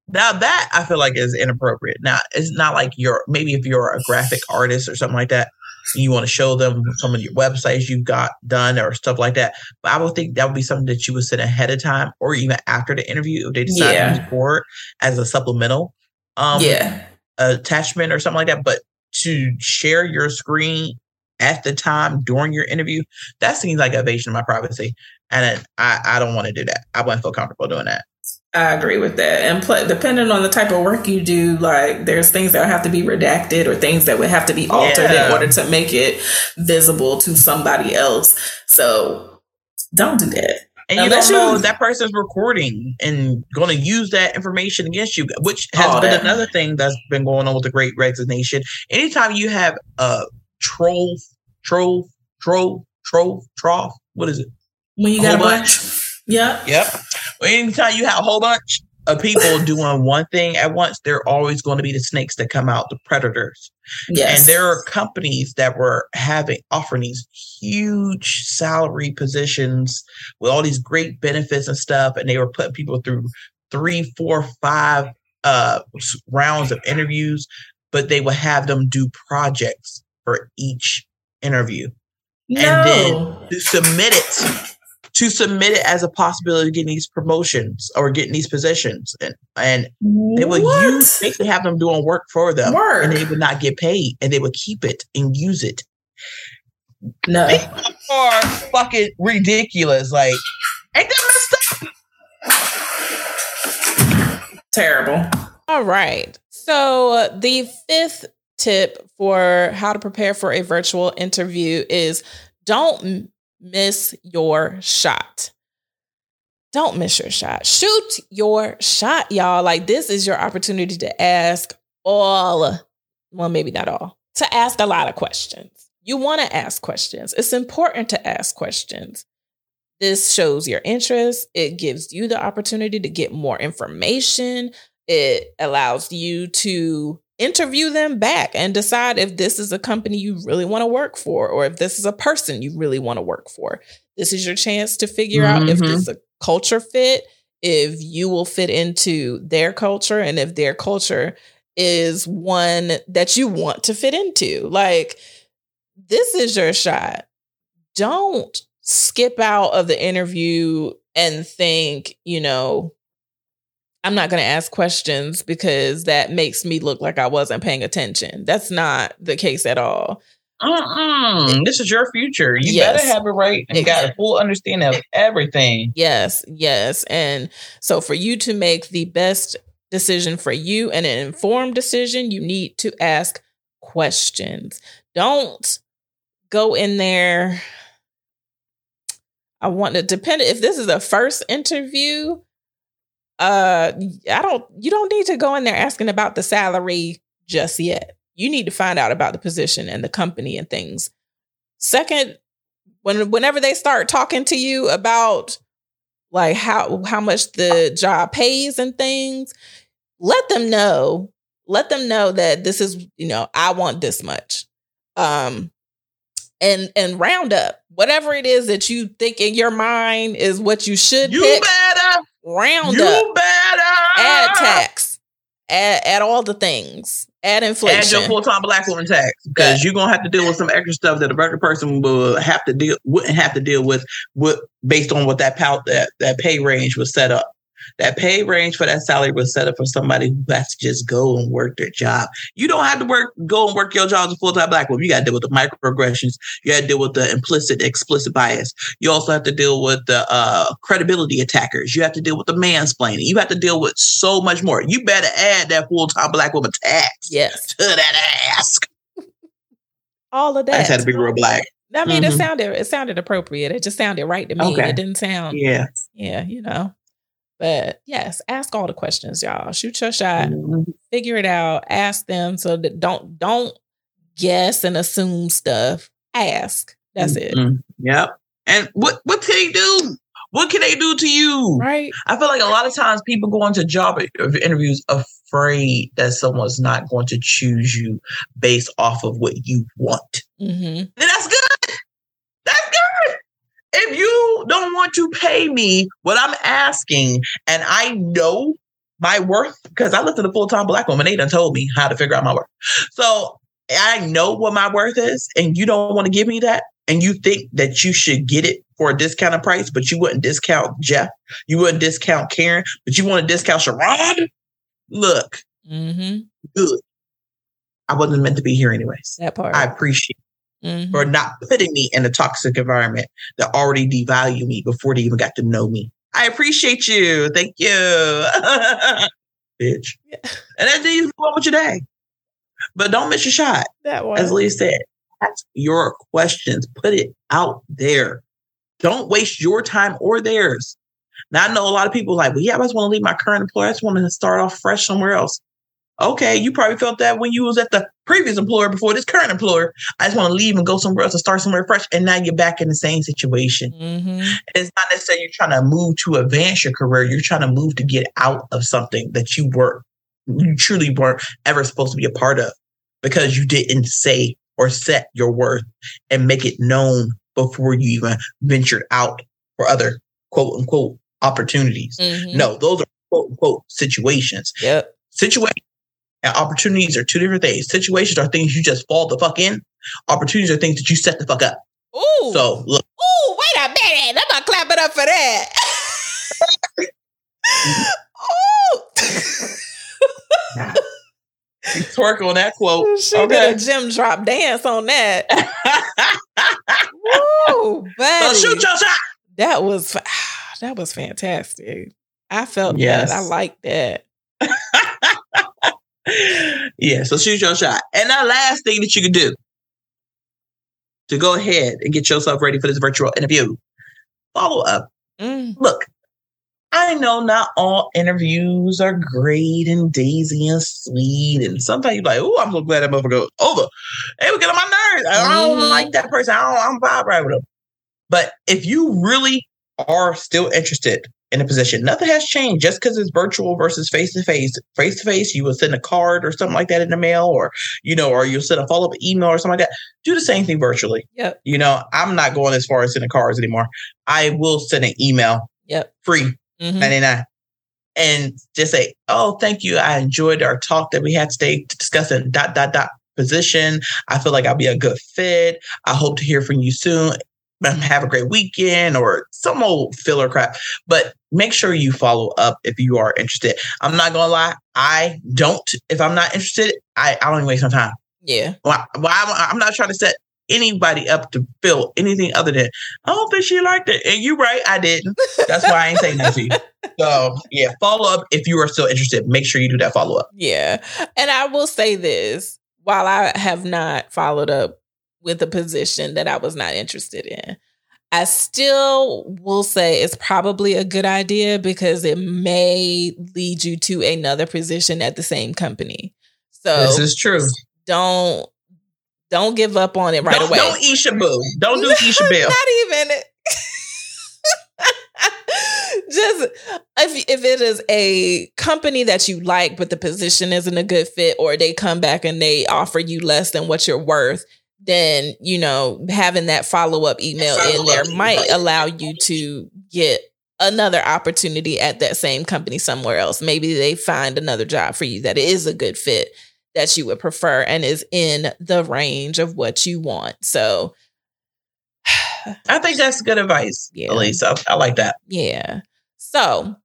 Now that I feel like is inappropriate. Now it's not like you're maybe if you're a graphic artist or something like that, you want to show them some of your websites you've got done or stuff like that. But I would think that would be something that you would send ahead of time or even after the interview if they decide yeah. to move forward as a supplemental um yeah. attachment or something like that. But to share your screen at the time during your interview, that seems like a invasion of my privacy. And I, I don't want to do that. I wouldn't feel comfortable doing that. I agree with that. And pl- depending on the type of work you do, like there's things that have to be redacted or things that would have to be altered yeah. in order to make it visible to somebody else. So don't do that. And you Unless don't know you, that person's recording and going to use that information against you, which has been that. another thing that's been going on with the Great Resignation. Anytime you have a troll, troll, troll, troll, trough, what is it? When you got a bunch. Yeah. Yep. Yep. Anytime you have a whole bunch of people doing one thing at once, they're always going to be the snakes that come out, the predators. Yes. And there are companies that were having offering these huge salary positions with all these great benefits and stuff, and they were putting people through three, four, five uh, rounds of interviews, but they would have them do projects for each interview. No. And then to submit it to submit it as a possibility of getting these promotions or getting these positions. And, and they would what? use, basically have them doing work for them. Work. And they would not get paid and they would keep it and use it. No. People are fucking ridiculous. Like, ain't that messed up? Terrible. All right. So uh, the fifth tip for how to prepare for a virtual interview is don't m- miss your shot. Don't miss your shot. Shoot your shot, y'all. Like this is your opportunity to ask all, well, maybe not all, to ask a lot of questions. You want to ask questions. It's important to ask questions. This shows your interest. It gives you the opportunity to get more information. It allows you to interview them back and decide if this is a company you really want to work for or if this is a person you really want to work for. This is your chance to figure mm-hmm. out if this mm-hmm. is a culture fit, if you will fit into their culture, and if their culture is one that you want to fit into. Like, this is your shot. Don't skip out of the interview and think, you know, I'm not going to ask questions because that makes me look like I wasn't paying attention. That's not the case at all. Mm-mm. This is your future. You yes. better have it right and exactly. got a full understanding of everything. Yes, yes. And so for you to make the best decision for you and an informed decision, you need to ask questions. Don't go in there. I want to depend if this is a first interview. Uh, I don't. You don't need to go in there asking about the salary just yet. You need to find out about the position and the company and things. Second, when whenever they start talking to you about like how how much the job pays and things, let them know. Let them know that this is you know I want this much. Um, and and round up whatever it is that you think in your mind is what you should you pick, better round you up. better add tax. Add, add all the things. Add inflation add your full-time black woman tax because yeah. you're gonna have to deal with some extra stuff that a regular person will have to deal wouldn't have to deal with with based on what that pout that that pay range was set up that pay range for that salary was set up for somebody who has to just go and work their job. You don't have to work, go and work your job as a full time black woman. You got to deal with the microaggressions. You got to deal with the implicit, explicit bias. You also have to deal with the uh, credibility attackers. You have to deal with the mansplaining. You have to deal with so much more. You better add that full time black woman tax yes. to that ask. All of that. I just had to be real black. I mean, mm-hmm. it sounded it sounded appropriate. It just sounded right to me. Okay. It didn't sound yeah, yeah, you know. But yes, ask all the questions, y'all. Shoot your shot, mm-hmm. figure it out, ask them so that don't don't guess and assume stuff. Ask. That's mm-hmm. it. Yep. And what what can they do? What can they do to you? Right. I feel like a lot of times people go into job interviews afraid that someone's not going to choose you based off of what you want. Mm-hmm. And that's good. If you don't want to pay me what I'm asking, and I know my worth, because I looked at a full time black woman, they done told me how to figure out my worth. So I know what my worth is, and you don't want to give me that, and you think that you should get it for a discounted price, but you wouldn't discount Jeff, you wouldn't discount Karen, but you want to discount Sharon. Look, mm-hmm. good. I wasn't meant to be here anyways. That part. I appreciate mm-hmm. for not putting me in a toxic environment that already devalue me before they even got to know me. I appreciate you. Thank you. Bitch. Yeah. And then you go on with your day. But don't miss your shot. That one. As Lee said, ask your questions. Put it out there. Don't waste your time or theirs. Now I know a lot of people like, well, yeah, I just want to leave my current employer. I just want to start off fresh somewhere else. Okay, you probably felt that when you was at the previous employer before this current employer. I just want to leave and go somewhere else and start somewhere fresh. And now you're back in the same situation. Mm-hmm. It's not necessarily you're trying to move to advance your career. You're trying to move to get out of something that you were you truly weren't ever supposed to be a part of because you didn't say or set your worth and make it known before you even ventured out for other quote unquote opportunities. Mm-hmm. No, those are quote unquote situations. Yep. Situations and opportunities are two different things. Situations are things you just fall the fuck in. Opportunities are things that you set the fuck up. Ooh. So look. Ooh, wait a minute. I'm not clapping up for that. Ooh. twerk on that quote. She okay. did a gym drop dance on that. Woo, buddy. So shoot your shot. That was that was fantastic. I felt yes. that. I liked that. yeah, so shoot your shot. And the last thing that you can do to go ahead and get yourself ready for this virtual interview, follow up. Mm. Look, I know not all interviews are great and daisy and sweet, and sometimes you're like, "Oh, I'm so glad that motherfucker goes over." Hey, we get on my nerves. I don't mm-hmm. like that person. I don't. I'm vibe right with them. But if you really are still interested in a position, nothing has changed. Just because it's virtual versus face to face. Face to face, you will send a card or something like that in the mail, or you know, or you'll send a follow up email or something like that. Do the same thing virtually. Yep. You know, I'm not going as far as sending cards anymore. I will send an email. Yep. Free mm-hmm. 99 and just say, "Oh, thank you. I enjoyed our talk that we had today discussing dot dot dot position. I feel like I'll be a good fit. I hope to hear from you soon. Have a great weekend or some old filler crap. But make sure you follow up if you are interested. I'm not gonna lie, I don't. If I'm not interested, I, I don't even waste my time. Yeah. Well, well I'm, I'm not trying to set anybody up to feel anything other than I don't think she liked it. And you're right, I didn't. That's why I ain't saying that to you. So yeah, follow up if you are still interested. Make sure you do that follow up. Yeah. And I will say this while I have not followed up with a position that I was not interested in. I still will say it's probably a good idea because it may lead you to another position at the same company. So this is true. Don't don't give up on it right don't, away. Don't Isha Boo. Don't do Isha Bill. Not even. Just if if it is a company that you like, but the position isn't a good fit, or they come back and they offer you less than what you're worth, then you know having that follow up email in there might allow you to get another opportunity at that same company somewhere else. Maybe they find another job for you that is a good fit that you would prefer and is in the range of what you want. So I think that's good advice, yeah. Elise. I, I like that. Yeah. So,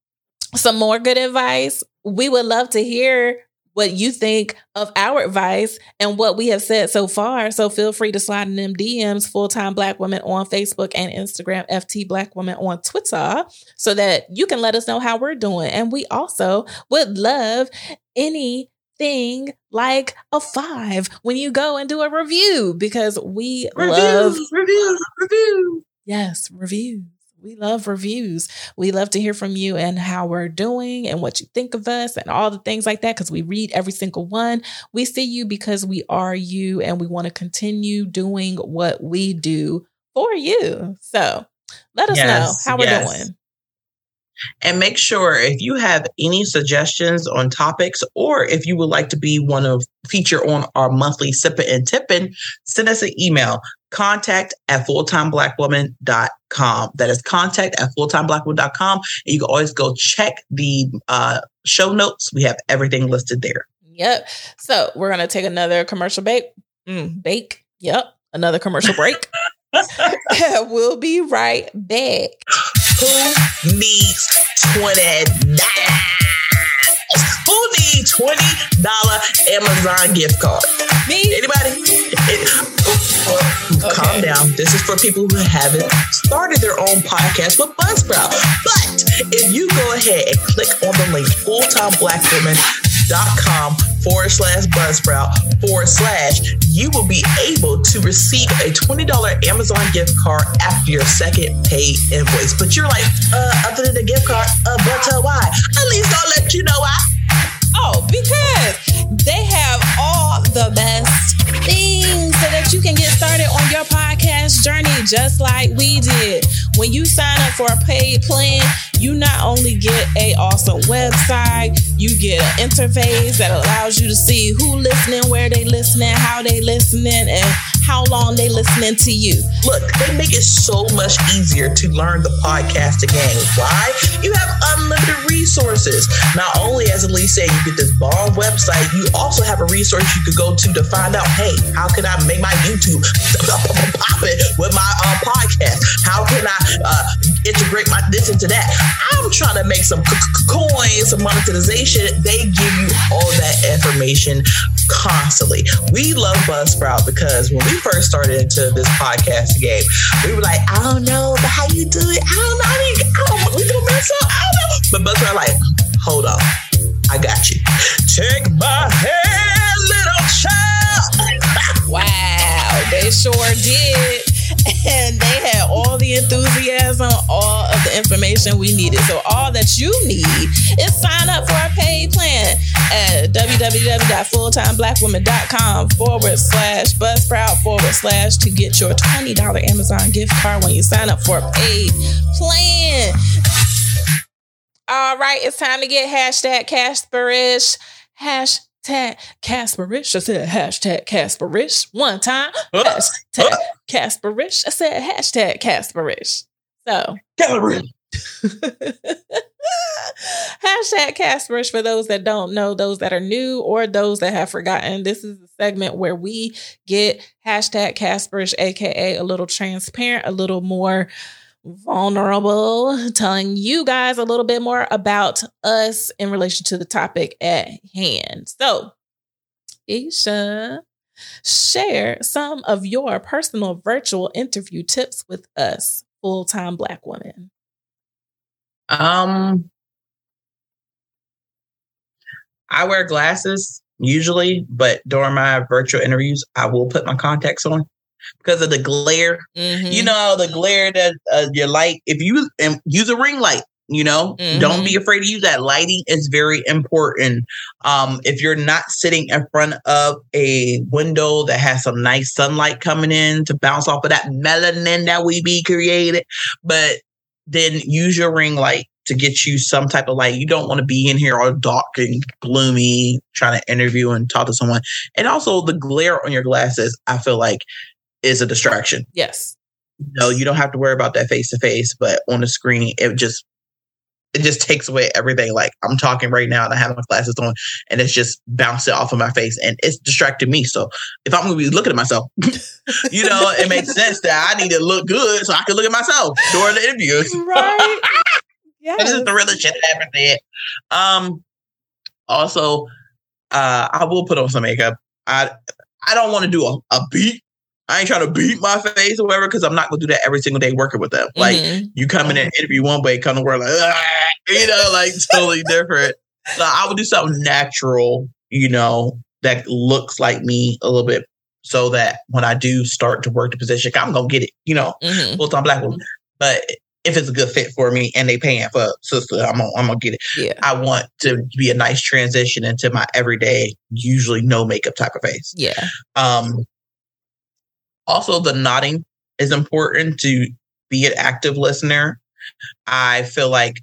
some more good advice. We would love to hear what you think of our advice and what we have said so far. So feel free to slide in them DMs, full time black women on Facebook and Instagram, FT Black Women on Twitter, so that you can let us know how we're doing. And we also would love any thing like a five when you go and do a review because we reviews, love reviews, reviews. Yes, reviews. We love reviews. We love to hear from you and how we're doing and what you think of us and all the things like that because we read every single one. We see you because we are you and we want to continue doing what we do for you. So let us yes, know how we're yes. doing. And make sure if you have any suggestions on topics or if you would like to be one of feature on our monthly sipping and tipping, send us an email contact at fulltimeblackwoman.com. That is contact at fulltimeblackwoman.com. And you can always go check the uh, show notes. We have everything listed there. Yep. So we're going to take another commercial break. Mm, bake. Yep. Another commercial break. we'll be right back. Who needs $20? Who needs $20 Amazon gift card? Me? Anybody? It, oh, okay. Calm down. This is for people who haven't started their own podcast with Buzzsprout. But if you go ahead and click on the link, fulltimeblackwoman.com forward slash Buzzsprout forward slash, you will be able to receive a $20 Amazon gift card after your second paid invoice. But you're like, uh, other than the gift card, uh, but uh, why? At least I'll let you know why. Oh, because they have all the best things that you can get started on your podcast journey just like we did. When you sign up for a paid plan, you not only get a awesome website, you get an interface that allows you to see who listening, where they listening, how they listening, and how long they listening to you. Look, they make it so much easier to learn the podcasting game. Why? You have unlimited resources. Not only, as Elise said, you get this bomb website, you also have a resource you could go to to find out, hey, how can I make my YouTube pop it with my uh, podcast? How can I uh, integrate my this into that? I'm trying to make some coins, some monetization. They give you all that information constantly. We love Buzzsprout because when we first started into this podcast game, we were like, I don't know but how you do it. I don't know. I, mean, I don't we gonna mess up. I don't know. But Buzzsprout like, hold on. I got you. Take my hand, little child. wow, they sure did. And they had all the enthusiasm, all of the information we needed. So all that you need is sign up for a paid plan at www.fulltimeblackwoman.com forward slash buzzsprout forward slash to get your $20 Amazon gift card when you sign up for a paid plan. All right, it's time to get hashtag Casperish. Hashtag Casperish. I said hashtag Casperish one time. Hashtag Casperish. I said hashtag Casperish. So. Casperish. Hashtag Casperish for those that don't know, those that are new, or those that have forgotten. This is a segment where we get hashtag Casperish, aka a little transparent, a little more vulnerable, telling you guys a little bit more about us in relation to the topic at hand. So, Isha, share some of your personal virtual interview tips with us, full time Black women. Um, I wear glasses usually, but during my virtual interviews, I will put my contacts on because of the glare. Mm-hmm. You know, the glare that uh, your light. If you um, use a ring light, you know, mm-hmm. don't be afraid to use that. Lighting is very important. Um, if you're not sitting in front of a window that has some nice sunlight coming in to bounce off of that melanin that we be created, but then use your ring light to get you some type of light. You don't want to be in here all dark and gloomy trying to interview and talk to someone. And also the glare on your glasses, I feel like is a distraction. Yes. No, you don't have to worry about that face to face, but on the screen, it just it just takes away everything. Like I'm talking right now and I have my glasses on and it's just bouncing off of my face and it's distracting me. So if I'm gonna be looking at myself, you know, it makes sense that I need to look good so I can look at myself during the interviews. Right. Yeah. this is the real shit that happened there. Um also uh I will put on some makeup. I I don't want to do a, a beat I ain't trying to beat my face or whatever because I'm not gonna do that every single day working with them. Like mm-hmm. you come in and interview one way, come to work like ah, you know, like totally different. So I would do something natural, you know, that looks like me a little bit, so that when I do start to work the position, I'm gonna get it, you know, mm-hmm. full time black woman. But if it's a good fit for me and they paying for sister, I'm gonna, I'm gonna get it. Yeah. I want to be a nice transition into my everyday, usually no makeup type of face. Yeah. Um, also, the nodding is important to be an active listener. I feel like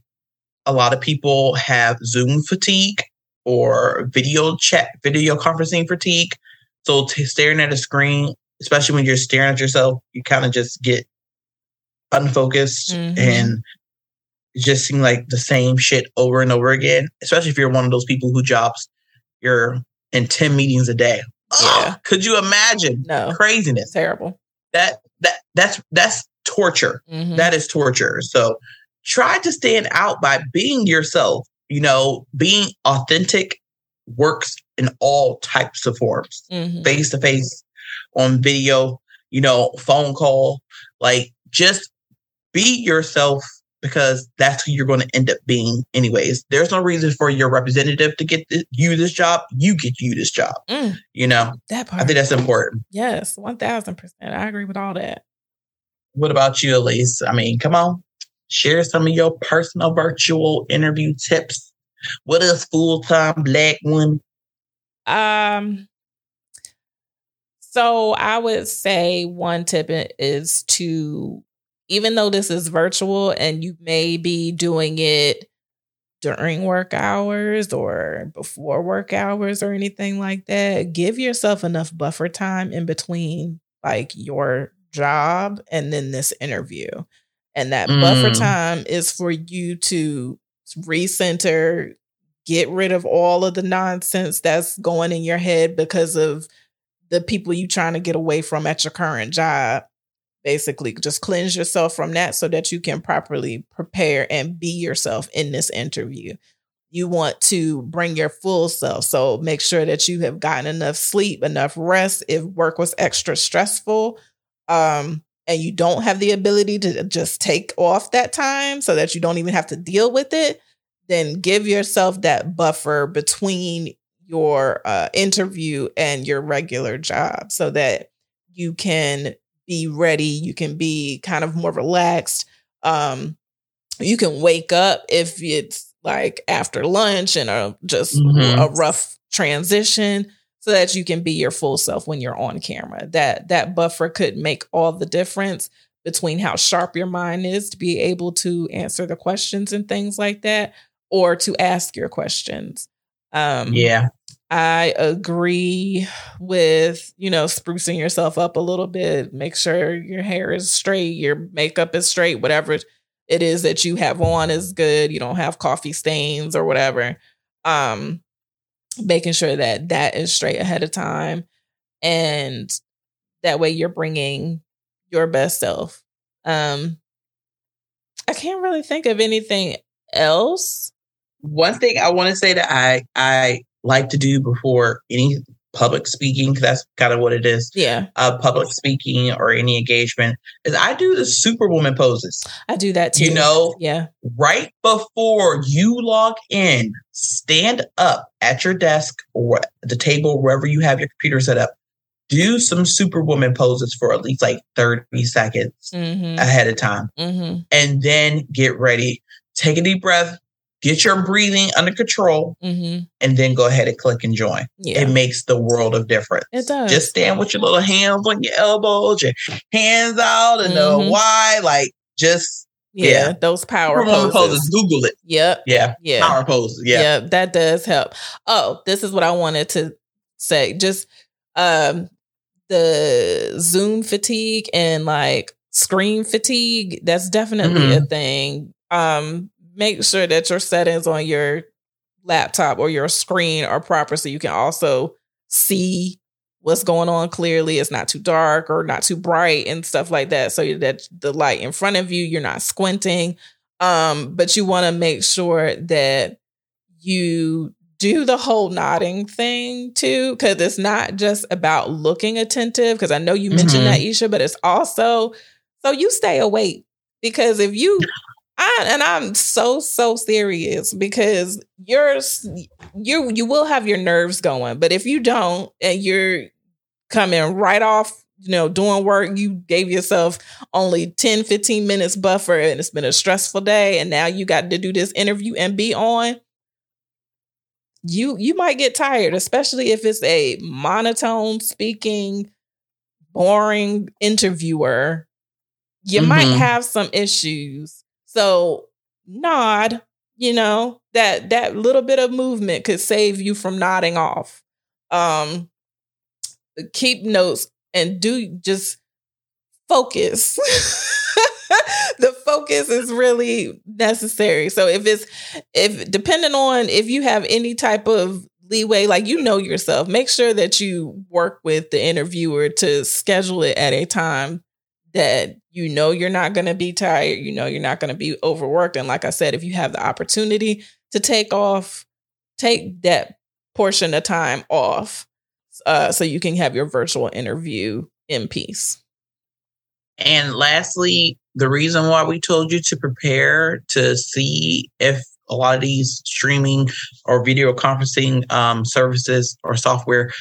a lot of people have Zoom fatigue or video chat, video conferencing fatigue. So t- staring at a screen, especially when you're staring at yourself, you kind of just get unfocused mm-hmm. and just seem like the same shit over and over again. Especially if you're one of those people who jobs you're in 10 meetings a day yeah. could you imagine? No. Craziness. Terrible. That that that's that's torture. Mm-hmm. That is torture. So try to stand out by being yourself. You know, being authentic works in all types of forms. Face to face, on video, you know, phone call. Like just be yourself because that's who you're going to end up being anyways. There's no reason for your representative to get this, you this job. You get you this job. Mm, you know, that part. I think that's important. Yes, 1000%. I agree with all that. What about you, Elise? I mean, come on. Share some of your personal virtual interview tips. What is full-time black woman? Um so I would say one tip is to even though this is virtual and you may be doing it during work hours or before work hours or anything like that, give yourself enough buffer time in between like your job and then this interview. And that mm. buffer time is for you to recenter, get rid of all of the nonsense that's going in your head because of the people you're trying to get away from at your current job. Basically, just cleanse yourself from that so that you can properly prepare and be yourself in this interview. You want to bring your full self. So make sure that you have gotten enough sleep, enough rest. If work was extra stressful, um, and you don't have the ability to just take off that time so that you don't even have to deal with it, then give yourself that buffer between your uh, interview and your regular job so that you can be ready, you can be kind of more relaxed. Um, you can wake up if it's like after lunch and a just mm-hmm. a rough transition so that you can be your full self when you're on camera. That that buffer could make all the difference between how sharp your mind is to be able to answer the questions and things like that or to ask your questions. Um Yeah. I agree with, you know, sprucing yourself up a little bit, make sure your hair is straight, your makeup is straight, whatever it is that you have on is good, you don't have coffee stains or whatever. Um making sure that that is straight ahead of time and that way you're bringing your best self um i can't really think of anything else one thing i want to say that i i like to do before any public speaking, because that's kind of what it is. Yeah. Uh, public speaking or any engagement is I do the superwoman poses. I do that too. You know, yeah. Right before you log in, stand up at your desk or the table, wherever you have your computer set up. Do some superwoman poses for at least like 30 seconds mm-hmm. ahead of time. Mm-hmm. And then get ready. Take a deep breath, get your breathing under control, mm-hmm. and then go ahead and click and join. Yeah. It makes the world of difference. It does. Just stand with your little hands on your elbows, your hands out, and mm-hmm. the why, like just yeah, yeah, those power poses. poses. Google it. Yep. Yeah. Yeah. Power poses. Yeah. Yeah, that does help. Oh, this is what I wanted to say. Just um the Zoom fatigue and like screen fatigue, that's definitely mm-hmm. a thing. Um, make sure that your settings on your laptop or your screen are proper so you can also see what's going on clearly. It's not too dark or not too bright and stuff like that. So that the light in front of you, you're not squinting. Um, but you want to make sure that you do the whole nodding thing too, because it's not just about looking attentive. Because I know you mentioned mm-hmm. that, Isha, but it's also so you stay awake. Because if you I, and I'm so so serious because you're you you will have your nerves going, but if you don't and you're coming right off, you know, doing work, you gave yourself only 10 15 minutes buffer and it's been a stressful day and now you got to do this interview and be on you you might get tired, especially if it's a monotone speaking boring interviewer. You mm-hmm. might have some issues so nod, you know, that that little bit of movement could save you from nodding off. Um keep notes and do just focus. the focus is really necessary. So if it's if depending on if you have any type of leeway, like you know yourself, make sure that you work with the interviewer to schedule it at a time that you know you're not going to be tired, you know you're not going to be overworked. And like I said, if you have the opportunity to take off, take that portion of time off uh, so you can have your virtual interview in peace. And lastly, the reason why we told you to prepare to see if a lot of these streaming or video conferencing um, services or software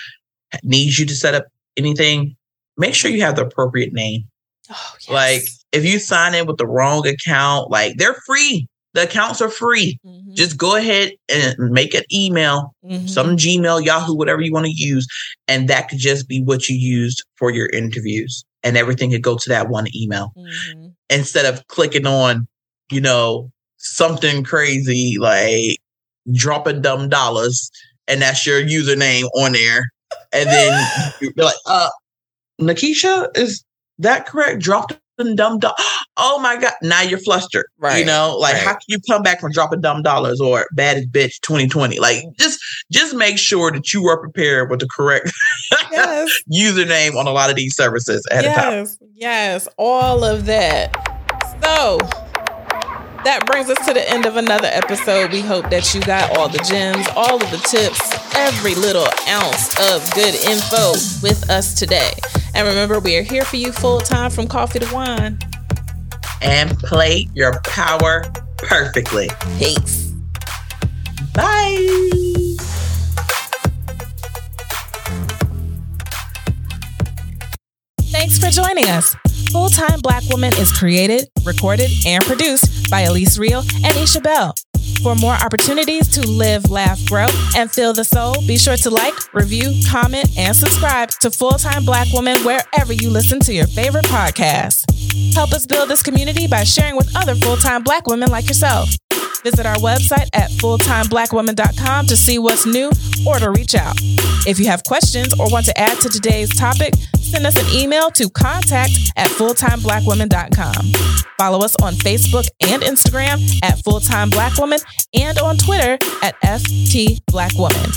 needs you to set up anything, make sure you have the appropriate name. Oh, yes. Like if you sign in with the wrong account, like they're free. The accounts are free. Mm-hmm. Just go ahead and make an email, mm-hmm. some Gmail, Yahoo, whatever you want to use. And that could just be what you used for your interviews. And everything could go to that one email mm-hmm. instead of clicking on, you know, something crazy like dropping dumb dollars and that's your username on there. And then you're like, uh, Nikisha, is that correct? Dropped and dumb dollars. Oh my god! Now you're flustered. Right. You know, like Right. how can you come back from dropping dumb dollars or baddest bitch 2020? Like mm. just just make sure that you are prepared with the correct Yes. username on a lot of these services ahead of time. yes, yes, all of that. So that brings us to the end of another episode. We hope that you got all the gems, all of the tips, every little ounce of good info with us today. And remember, we are here for you full time from coffee to wine. And play your power perfectly. Peace. Bye. Thanks for joining us. Full Time Black Woman is created, recorded, and produced by Elise Real and Isha Bell. For more opportunities to live, laugh, grow, and feel the soul, be sure to like, review, comment, and subscribe to Full Time Black Woman wherever you listen to your favorite podcasts. Help us build this community by sharing with other full time black women like yourself. Visit our website at fulltimeblackwoman.com to see what's new or to reach out. If you have questions or want to add to today's topic, send us an email to contact at fulltimeblackwoman.com. Follow us on Facebook and Instagram at Fulltime Black Woman and on Twitter at FT Black Woman.